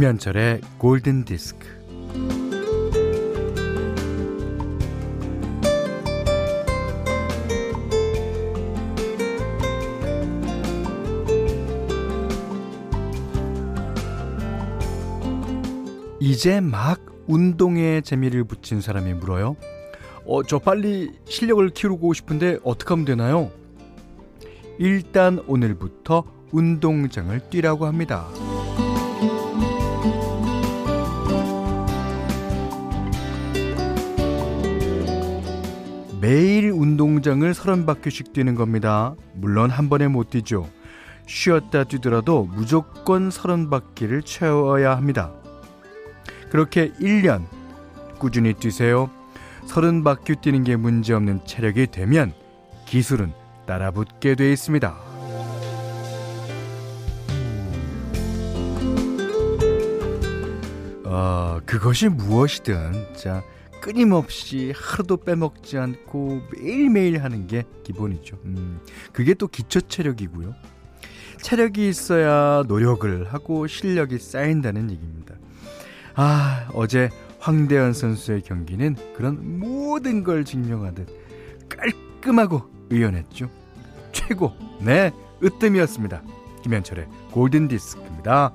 김현철의 골든 디스크. 이제 막 운동에 재미를 붙인 사람이 물어요. 어, 저 빨리 실력을 키우고 싶은데 어떻게 하면 되나요? 일단 오늘부터 운동장을 뛰라고 합니다. 매일 운동장을 서른 바퀴씩 뛰는 겁니다. 물론 한 번에 못 뛰죠. 쉬었다 뛰더라도 무조건 서른 바퀴를 채워야 합니다. 그렇게 1년 꾸준히 뛰세요. 서른 바퀴 뛰는 게 문제없는 체력이 되면 기술은 따라붙게 돼 있습니다. 어, 그것이 무엇이든 자 끊임없이 하루도 빼먹지 않고 매일매일 하는 게 기본이죠. 음, 그게 또 기초 체력이고요. 체력이 있어야 노력을 하고 실력이 쌓인다는 얘기입니다. 아, 어제 황대현 선수의 경기는 그런 모든 걸 증명하듯 깔끔하고 의연했죠. 최고, 네, 으뜸이었습니다. 김현철의 골든 디스크입니다.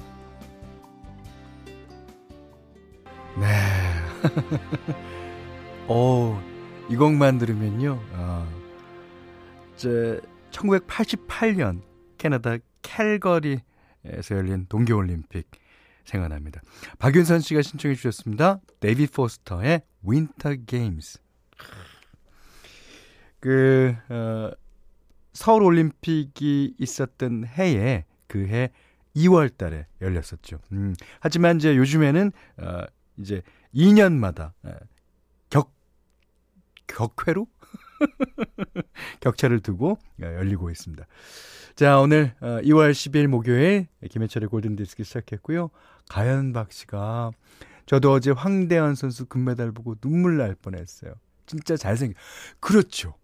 네. 오, 이 곡만 들으면요. 아, 제 1988년 캐나다 캘거리에서 열린 동계 올림픽 생각납니다. 박윤선 씨가 신청해 주셨습니다. 데이비드 포스터의 Winter Games. 그 어, 서울 올림픽이 있었던 해에 그 해 2월 달에 열렸었죠. 음, 하지만 이제 요즘에는 어, 이제 2년마다 격 격회로 격차를 두고 열리고 있습니다. 자, 오늘 2월 어, 10일 목요일 김해철의 골든디스크 시작했고요. 가연박 씨가 저도 어제 황대현 선수 금메달 보고 눈물 날 뻔했어요. 진짜 잘생겨. 그렇죠.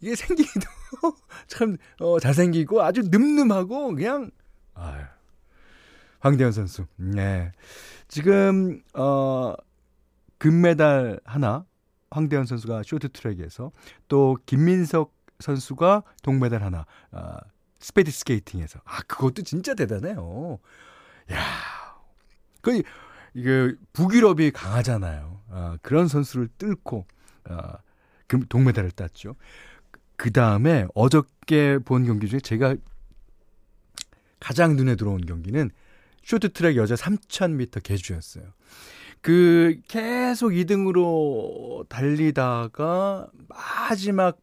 이게 생기기도 참 어, 잘생기고 아주 늠름하고 그냥 아유. 황대헌 선수. 네. 지금 어 금메달 하나 황대헌 선수가 쇼트트랙에서 또 김민석 선수가 동메달 하나 아, 스피드 스케이팅에서 아 그것도 진짜 대단해요. 야, 그 이게 북유럽이 강하잖아요. 아, 그런 선수를 뚫고 아, 금 동메달을 땄죠. 그 다음에 어저께 본 경기 중에 제가 가장 눈에 들어온 경기는 쇼트트랙 여자 3000m 계주였어요. 그 계속 2등으로 달리다가 마지막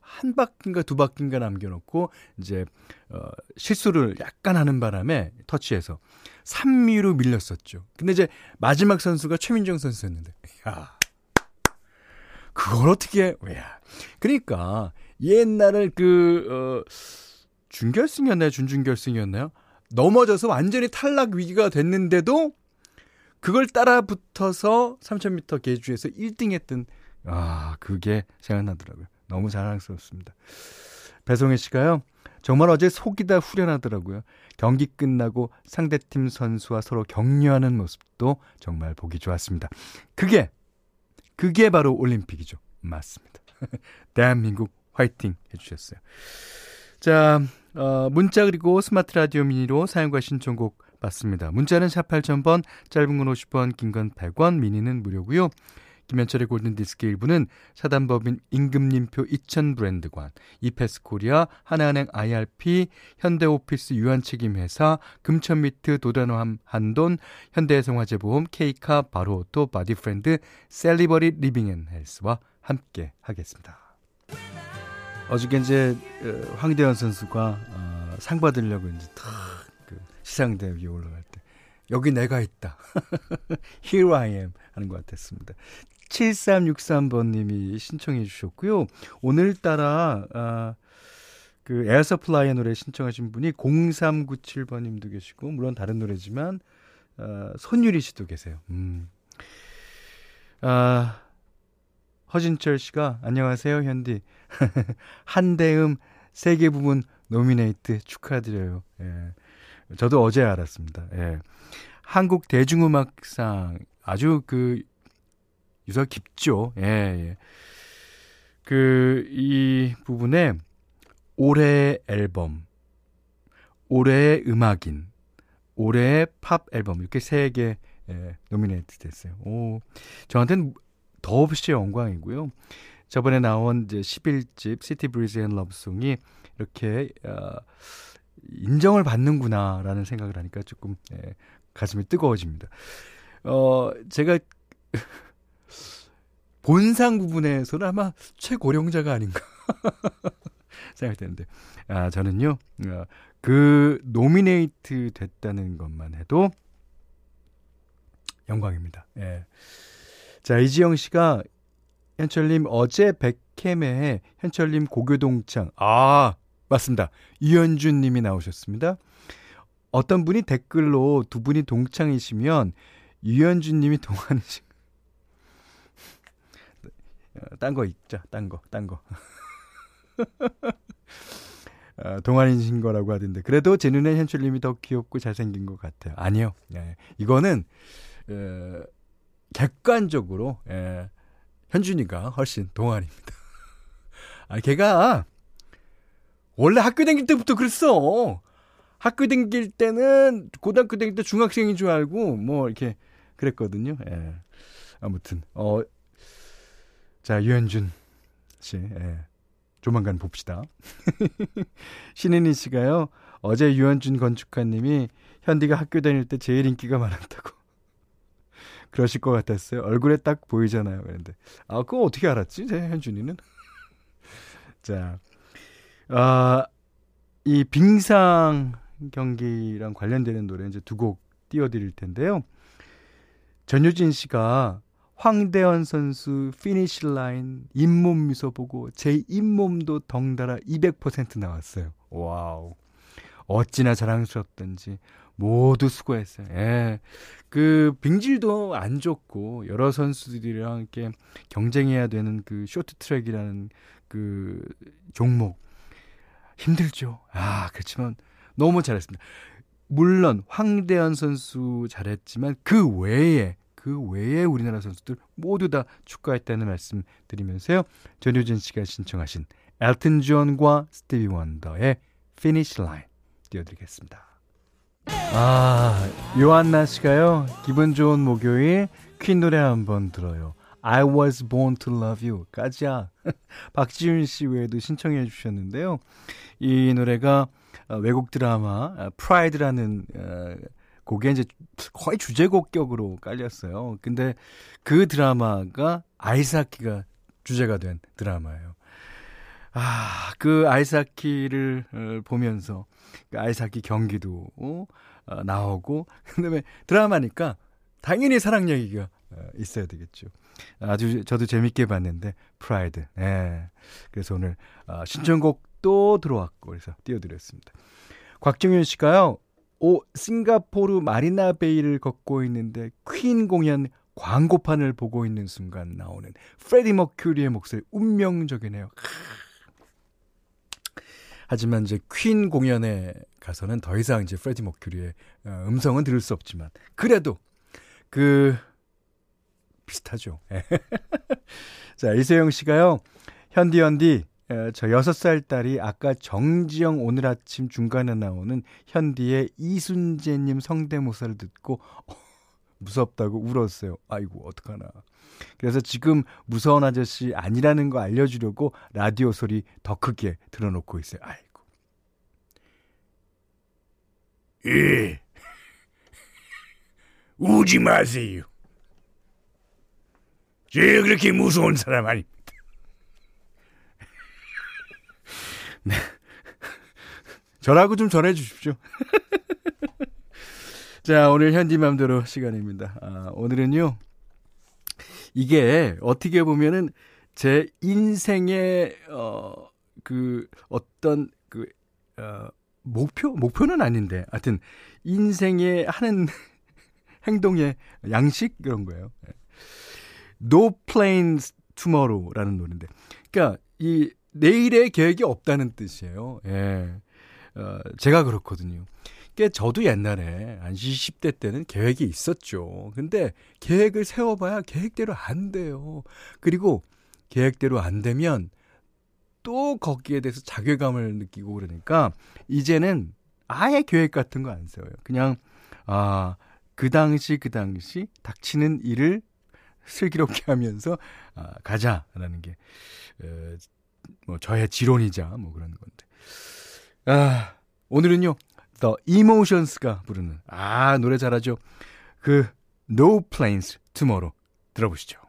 한 바퀴인가 두 바퀴인가 남겨놓고 이제 어, 실수를 약간 하는 바람에 터치해서 3위로 밀렸었죠. 근데 이제 마지막 선수가 최민정 선수였는데, 야, 그걸 어떻게, 야, 그러니까 옛날에 그 어, 준결승이었나요, 준준결승이었나요? 넘어져서 완전히 탈락 위기가 됐는데도 그걸 따라 붙어서 3000m 계주에서 1등 했던 아, 그게 생각나더라고요. 너무 자랑스럽습니다. 배송혜 씨가요. 정말 어제 속이 다 후련하더라고요. 경기 끝나고 상대팀 선수와 서로 격려하는 모습도 정말 보기 좋았습니다. 그게 그게 바로 올림픽이죠. 맞습니다. 대한민국 화이팅 해주셨어요. 자, 어, 문자 그리고 스마트 라디오 미니로 사용과 신청곡 받습니다. 문자는 샵 8000번, 짧은 건 50원, 긴 건 100원, 미니는 무료고요. 김현철의 골든디스크 일부는 사단법인 임금님표 2000 브랜드관, 이페스 코리아, 하나은행 IRP, 현대오피스 유한책임회사, 금천미트 도드람 한돈, 현대해상화재보험, 케이카, 바로오토, 바디프렌드, 셀리버리 리빙앤헬스와 함께 하겠습니다. 어저께 이제 어, 황대헌 선수가 어, 상 받으려고 이제 탁 그 시상대 위에 올라갈 때 여기 내가 있다. Here I am 하는 것 같았습니다. 7363번님이 신청해 주셨고요. 오늘따라 아, 그 에어서플라이의 노래 신청하신 분이 0397번님도 계시고 물론 다른 노래지만 아, 손유리 씨도 계세요. 음. 아, 허진철 씨가 안녕하세요 현디 한대음 세 개 부문 노미네이트 축하드려요. 예. 저도 어제 알았습니다. 예. 한국 대중음악상 아주 그 유서 깊죠. 예, 예. 그, 이 부분에 올해의 앨범, 올해의 음악인, 올해의 팝 앨범, 이렇게 세 개, 예, 노미네이트 됐어요. 오, 저한테는 더없이 영광이고요. 저번에 나온 이제 11집 City Breeze and Love Song이 이렇게, 어, 인정을 받는구나라는 생각을 하니까 조금, 예, 가슴이 뜨거워집니다. 어, 제가, 본상 부분에서는 아마 최고령자가 아닌가 생각되는데 아 저는요 어, 그 노미네이트 됐다는 것만 해도 영광입니다. 예. 자 이지영 씨가 현철님 어제 백캠에 현철님 고교동창 아 맞습니다. 유현준 님이 나오셨습니다. 어떤 분이 댓글로 두 분이 동창이시면 유현준 님이 동안이신 어, 딴거 있죠. 딴 거, 딴 거. 어, 동안이신 거라고 하던데. 그래도 제 눈엔 현출님이 더 귀엽고 잘생긴 것 같아요. 아니요. 예. 이거는, 어, 객관적으로, 예, 현준이가 훨씬 동안입니다. 아, 걔가, 원래 학교 다닐 때부터 그랬어. 학교 다닐 때는, 고등학교 다닐 때 중학생인 줄 알고, 뭐, 이렇게, 그랬거든요. 예. 아무튼, 어, 자, 유현준 씨, 예. 조만간 봅시다. 신은희 씨가요, 어제 유현준 건축가님이 현디가 학교 다닐 때 제일 인기가 많았다고. 그러실 것 같았어요. 얼굴에 딱 보이잖아요. 그런데. 아, 그거 어떻게 알았지? 제 현준이는? 자, 아, 이 빙상 경기랑 관련되는 노래 이제 두 곡 띄워드릴 텐데요. 전유진 씨가 황대헌 선수 finish line 잇몸 미소 보고 제 잇몸도 덩달아 200% 나왔어요. 와우. 어찌나 자랑스럽던지 모두 수고했어요. 예. 그 빙질도 안 좋고 여러 선수들이랑 이렇게 경쟁해야 되는 그 쇼트 트랙이라는 그 종목 힘들죠. 아, 그렇지만 너무 잘했습니다. 물론 황대헌 선수 잘했지만 그 외에 그 외에 우리나라 선수들 모두 다 축하한다는 말씀 드리면서요. 전효진 씨가 신청하신 엘튼 존과 스티비 원더의 Finish Line 띄워드리겠습니다. 아, 요한나 씨가요. 기분 좋은 목요일 퀸 노래 한번 들어요. I was born to love you. 까지야. 박지윤 씨 외에도 신청해 주셨는데요. 이 노래가 어, 외국 드라마 프라이드라는 어, 곡에 이제 거의 주제곡격으로 깔렸어요. 근데 그 드라마가 아이스하키가 주제가 된 드라마예요. 아, 그 아이스하키를 어, 보면서 그 아이스하키 경기도 어, 나오고 그다음에 드라마니까 당연히 사랑 얘기가 어, 있어야 되겠죠. 아주 저도 재밌게 봤는데 프라이드. 예. 그래서 오늘 어, 신청곡 또 들어왔고 그래서 띄워드렸습니다. 곽정현 씨가요. 오, 싱가포르 마리나 베이를 걷고 있는데 퀸 공연 광고판을 보고 있는 순간 나오는 프레디 머큐리의 목소리 운명적이네요. 하지만 이제 퀸 공연에 가서는 더 이상 이제 프레디 머큐리의 어, 음성은 들을 수 없지만 그래도 그 비슷하죠. 자, 이세영 씨가요. 현디 현디 저 6살 딸이 아까 정지영 오늘 아침 중간에 나오는 현디의 이순재 님 성대모사를 듣고 어, 무섭다고 울었어요. 아이고, 어떡하나. 그래서 지금 무서운 아저씨 아니라는 거 알려주려고 라디오 소리 더 크게 들어놓고 있어요. 아이고. 예. 우지 마세요. 제가 그렇게 무서운 사람 아닙니다. 네. 저라고 좀 전해 주십시오. 자, 오늘 현지맘대로 시간입니다. 아, 오늘은요, 이게 어떻게 보면은 제 인생의, 어, 그, 어떤, 그, 어, 목표? 목표는 아닌데, 하여튼, 인생에 하는 행동의 양식? 그런 거예요. No Planes Tomorrow라는 노래인데. 그러니까, 이, 내일의 계획이 없다는 뜻이에요. 예. 어, 제가 그렇거든요. 그 저도 옛날에 한 20대 때는 계획이 있었죠. 근데 계획을 세워봐야 계획대로 안 돼요. 그리고 계획대로 안 되면 또 거기에 대해서 자괴감을 느끼고 그러니까 이제는 아예 계획 같은 거 안 세워요. 그냥 아, 그 당시 그 당시 닥치는 일을 슬기롭게 하면서 아, 가자라는 게 어, 뭐 저의 지론이자 뭐 그런 건데. 아, 오늘은요. The Emotions가 부르는 아, 노래 잘하죠. 그 No Planes Tomorrow 들어보시죠.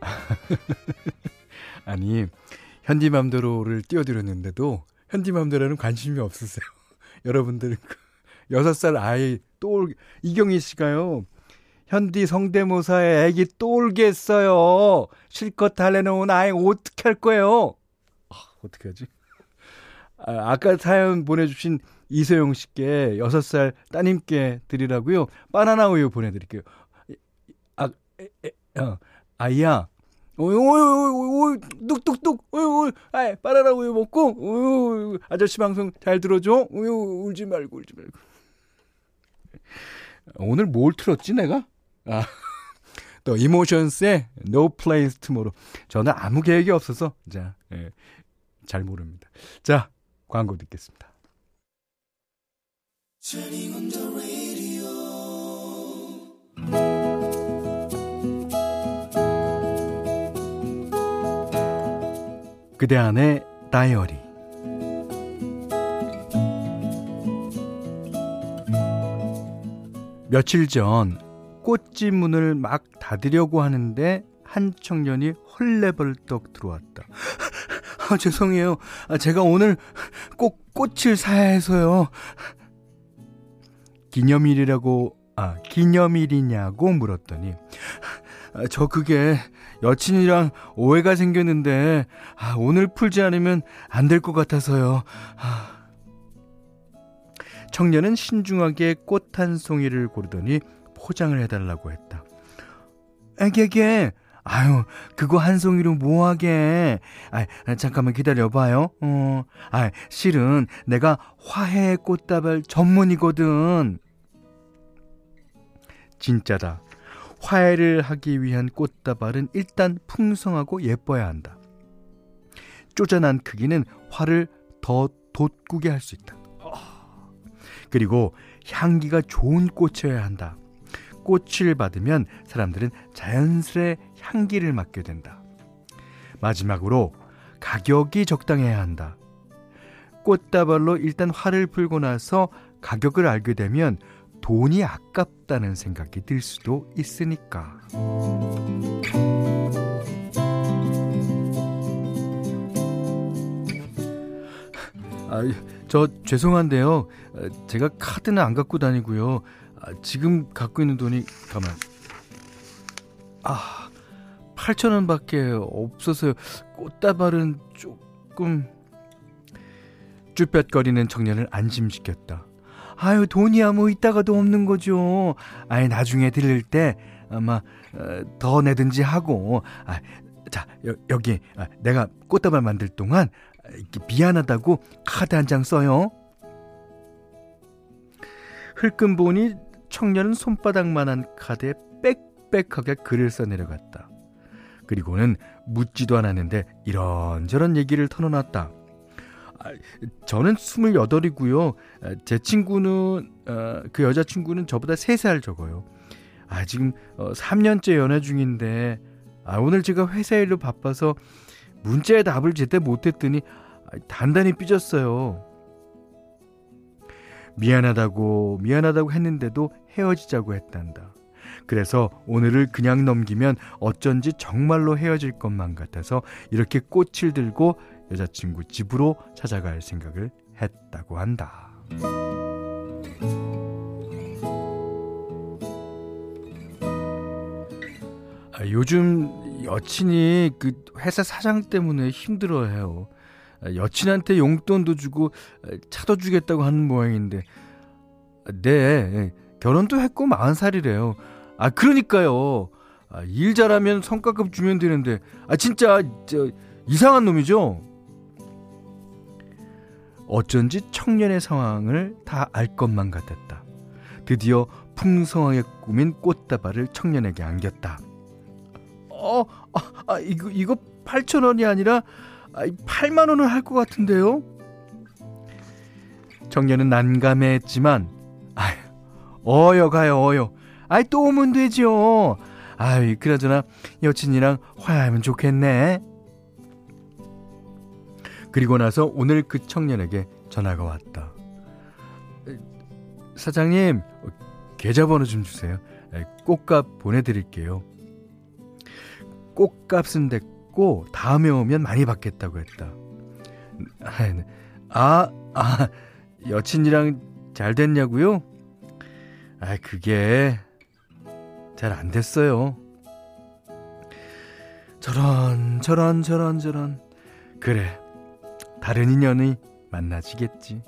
아니 현디맘대로를 띄워드렸는데도 현디맘대로는 관심이 없으세요. 여러분들 그 여섯 살 아이 또 이경희 씨가요. 현디 성대모사에 애기 또 울겠어요. 실컷 달래놓은 아이 어떻게 할 거예요? 아, 어떻게 하지? 아, 아까 사연 보내주신 이소영 씨께 여섯 살 따님께 드리라고요. 바나나 우유 보내드릴게요. 아, 에, 에, 어, 아이야, 오이, 오이, 오이, 오이, 뚝뚝뚝, 오이, 오이, 아이, 바나나 우유 먹고, 오이, 아저씨 방송 잘 들어줘? 오이, 울지 말고, 울지 말고. 오늘 뭘 틀었지, 내가? 아, 또, 이모션스의 No Place Tomorrow. 저는 아무 계획이 없어서, 자, 예, 잘 모릅니다. 자, 광고 듣겠습니다. 그대 안의 다이어리 며칠 전 꽃집 문을 막 닫으려고 하는데 한 청년이 헐레벌떡 들어왔다. 아, 죄송해요. 아, 제가 오늘 꼭 꽃을 사야 해서요. 기념일이라고, 아, 기념일이냐고 물었더니, 아, 저 그게 여친이랑 오해가 생겼는데 아, 오늘 풀지 않으면 안 될 것 같아서요. 아. 청년은 신중하게 꽃 한 송이를 고르더니 포장을 해달라고 했다. 애게게 아유, 그거 한 송이로 뭐하게. 아, 잠깐만 기다려봐요. 어, 아, 실은 내가 화해 꽃다발 전문이거든. 진짜다. 화해를 하기 위한 꽃다발은 일단 풍성하고 예뻐야 한다. 쪼잔한 크기는 화를 더 돋구게 할 수 있다. 그리고 향기가 좋은 꽃이어야 한다. 꽃을 받으면 사람들은 자연스레 향기를 맡게 된다. 마지막으로 가격이 적당해야 한다. 꽃다발로 일단 화를 풀고 나서 가격을 알게 되면 돈이 아깝다는 생각이 들 수도 있으니까. 아, 저 죄송한데요. 제가 카드는 안 갖고 다니고요. 아, 지금 갖고 있는 돈이 가만. 아, 8천 원밖에 없어서요. 꽃다발은 조금 쭈뼛거리는 청년을 안심시켰다. 아유 돈이야 뭐 있다가도 없는 거죠. 아이 나중에 들릴 때 아마 어, 더 내든지 하고 아, 자 여, 여기 아, 내가 꽃다발 만들 동안 미안하다고 카드 한 장 써요. 흘끔 보니 청년은 손바닥만한 카드에 빽빽하게 글을 써 내려갔다. 그리고는 묻지도 않았는데 이런저런 얘기를 털어놨다. 아, 저는 28이고요. 아, 제 친구는 어, 그 여자친구는 저보다 3살 적어요. 아, 지금 3년째 어, 연애 중인데 아, 오늘 제가 회사 일로 바빠서 문자에 답을 제때 못 했더니 단단히 삐졌어요. 미안하다고 미안하다고 했는데도 헤어지자고 했단다. 그래서 오늘을 그냥 넘기면 어쩐지 정말로 헤어질 것만 같아서 이렇게 꽃을 들고 여자친구 집으로 찾아갈 생각을 했다고 한다. 아, 요즘 여친이 그 회사 사장 때문에 힘들어해요. 아, 여친한테 용돈도 주고 아, 차도 주겠다고 하는 모양인데, 네 결혼도 했고 40살이래요. 아 그러니까요. 일 잘하면 성과급 주면 되는데, 아 진짜 저 이상한 놈이죠? 어쩐지 청년의 상황을 다 알 것만 같았다. 드디어 풍성하게 꾸민 꽃다발을 청년에게 안겼다. 어, 아, 아 이거, 이거 8,000원이 아니라 8만 원은 할 것 같은데요? 청년은 난감했지만, 아유, 어여 가요, 어여. 아이, 또 오면 되죠. 아이, 그나저나 여친이랑 화해하면 좋겠네. 그리고 나서 오늘 그 청년에게 전화가 왔다. 사장님, 계좌번호 좀 주세요. 꽃값 보내드릴게요. 꽃값은 됐고 다음에 오면 많이 받겠다고 했다. 아, 아, 여친이랑 잘 됐냐고요? 아, 그게 잘 안 됐어요. 저런 저런 저런 저런 그래 다른 인연이 만나지겠지.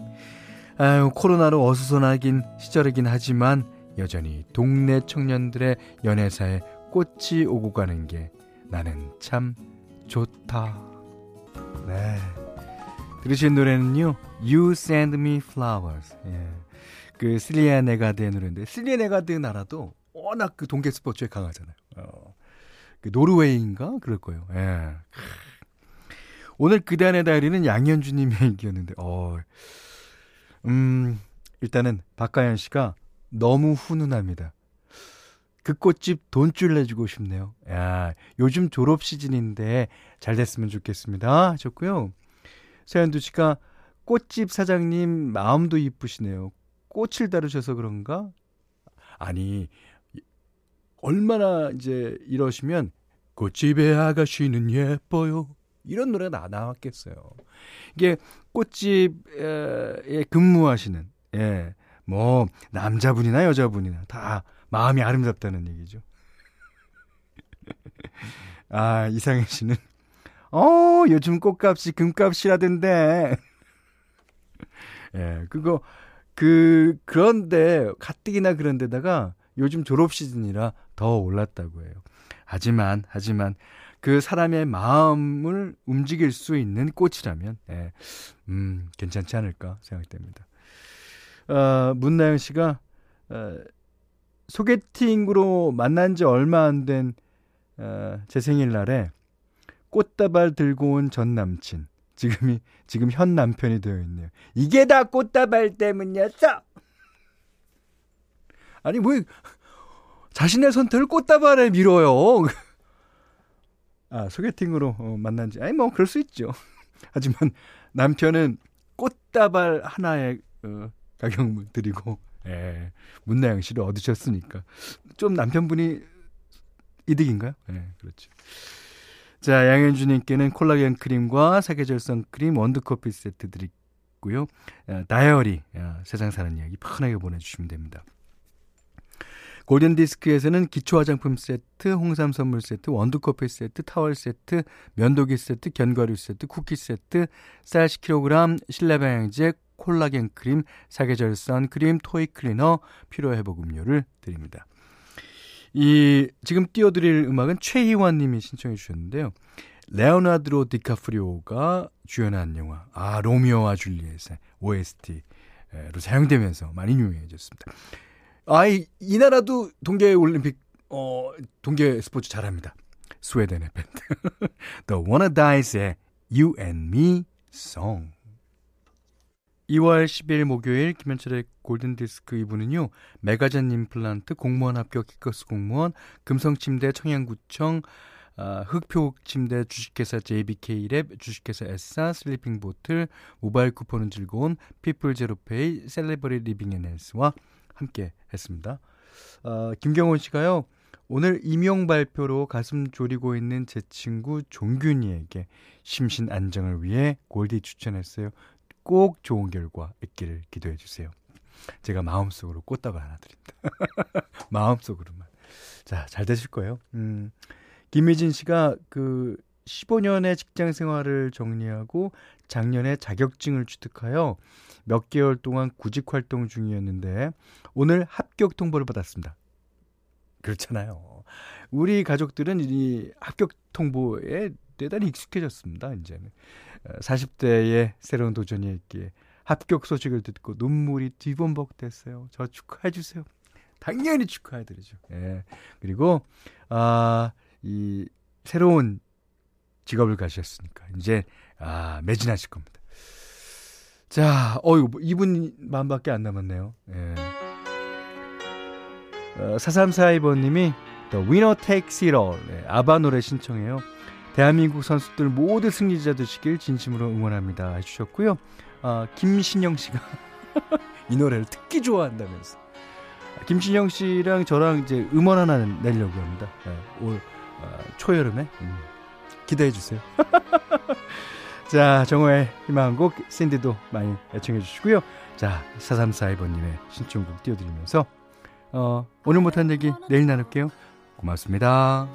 아유 코로나로 어수선하긴 시절이긴 하지만 여전히 동네 청년들의 연애사에 꽃이 오고 가는 게 나는 참 좋다. 네. 들으신 노래는요, You Send Me Flowers. 예. 그 실리아 네가드의 노래인데, 실리아 네가드 나라도 워낙 그 동계 스포츠에 강하잖아요. 어. 그 노르웨이인가? 그럴 거예요. 예. 오늘 그단의 다이리는 양현주님의 얘기였는데, 어, 음, 일단은 박가연 씨가 너무 훈훈합니다. 그 꽃집 돈줄 내주고 싶네요. 야, 요즘 졸업 시즌인데 잘 됐으면 좋겠습니다. 하셨고요. 서현두 씨가 꽃집 사장님 마음도 이쁘시네요. 꽃을 다루셔서 그런가? 아니, 얼마나 이제 이러시면 꽃집의 아가씨는 예뻐요. 이런 노래가 나, 나왔겠어요. 이게 꽃집에 근무하시는, 예, 뭐, 남자분이나 여자분이나 다 마음이 아름답다는 얘기죠. 아, 이상해 씨는, 어, 요즘 꽃값이 금값이라던데. 예, 그거, 그, 그런데, 가뜩이나 그런 데다가 요즘 졸업 시즌이라 더 올랐다고 해요. 하지만, 하지만, 그 사람의 마음을 움직일 수 있는 꽃이라면, 예, 음, 괜찮지 않을까 생각됩니다. 어, 문나영 씨가, 어, 소개팅으로 만난 지 얼마 안 된, 어, 제 생일날에 꽃다발 들고 온 전 남친. 지금이, 지금 현 남편이 되어 있네요. 이게 다 꽃다발 때문이었어! 아니, 뭐, 자신의 선택을 꽃다발에 밀어요. 아, 소개팅으로 어, 만난 지, 아니, 뭐, 그럴 수 있죠. 하지만 남편은 꽃다발 하나에, 어, 가격을 드리고, 예, 문나영 씨를 얻으셨으니까. 좀 남편분이 이득인가요? 예, 그렇죠. 자, 양현주님께는 콜라겐 크림과 사계절 선크림 원두커피 세트 드리고요. 아, 다이어리, 아, 세상 사는 이야기 편하게 보내주시면 됩니다. 골든디스크에서는 기초 화장품 세트, 홍삼 선물 세트, 원두커피 세트, 타월 세트, 면도기 세트, 견과류 세트, 쿠키 세트, 쌀 10kg, 실내 방향제, 콜라겐 크림, 사계절 선크림, 토이 클리너, 피로 회복 음료를 드립니다. 이 지금 띄워드릴 음악은 최희원 님이 신청해 주셨는데요. 레오나드로 디카프리오가 주연한 영화 아 로미오와 줄리엣의 OST로 사용되면서 많이 유명해졌습니다. 아이 이 나라도 동계 올림픽 어 동계 스포츠 잘합니다. 스웨덴의 밴드 The Wanna Die's You and Me Song 2월 10일 목요일 김현철의 골든디스크 2부는요. 메가젠 임플란트, 공무원 합격 해커스 공무원, 금성침대, 청양구청, 아, 흙표침대 주식회사 JBK랩, 주식회사 에싸, 슬리핑보틀, 모바일 쿠폰은 즐거운 비플제로페이, 셀리버리 리빙앤헬스와 함께 했습니다. 아, 김경원 씨가요. 오늘 임용 발표로 가슴 졸이고 있는 제 친구 종균이에게 심신 안정을 위해 골디 추천했어요. 꼭 좋은 결과 있기를 기도해 주세요. 제가 마음속으로 꽃다발 하나 드립니다. 마음속으로만. 자, 잘 되실 거예요. 음, 김미진 씨가 그 15년의 직장 생활을 정리하고 작년에 자격증을 취득하여 몇 개월 동안 구직 활동 중이었는데 오늘 합격 통보를 받았습니다. 그렇잖아요. 우리 가족들은 이 합격 통보에 대단히 익숙해졌습니다. 이제는 40대의 어, 새로운 도전이 있기에 합격 소식을 듣고 눈물이 뒤범벅 됐어요. 저 축하해 주세요. 당연히 축하해 드리죠. 예. 그리고 아 이 새로운 직업을 가셨으니까 이제 아 매진하실 겁니다. 자, 어유 2분만밖에 안 남았네요. 예. 어, 4342번님이 The Winner Takes It All 네, 아바 노래 신청해요. 대한민국 선수들 모두 승리자 되시길 진심으로 응원합니다 해주셨고요. 아, 김신영 씨가 이 노래를 특히 좋아한다면서 김신영 씨랑 저랑 이제 음원 하나 내려고 합니다. 네, 올 어, 초여름에 음, 기대해 주세요. 자, 정호의 희망곡 샌디도 많이 애청해 주시고요. 자, 4342번님의 신청곡 띄워드리면서 어, 오늘 못한 얘기 내일 나눌게요. 고맙습니다.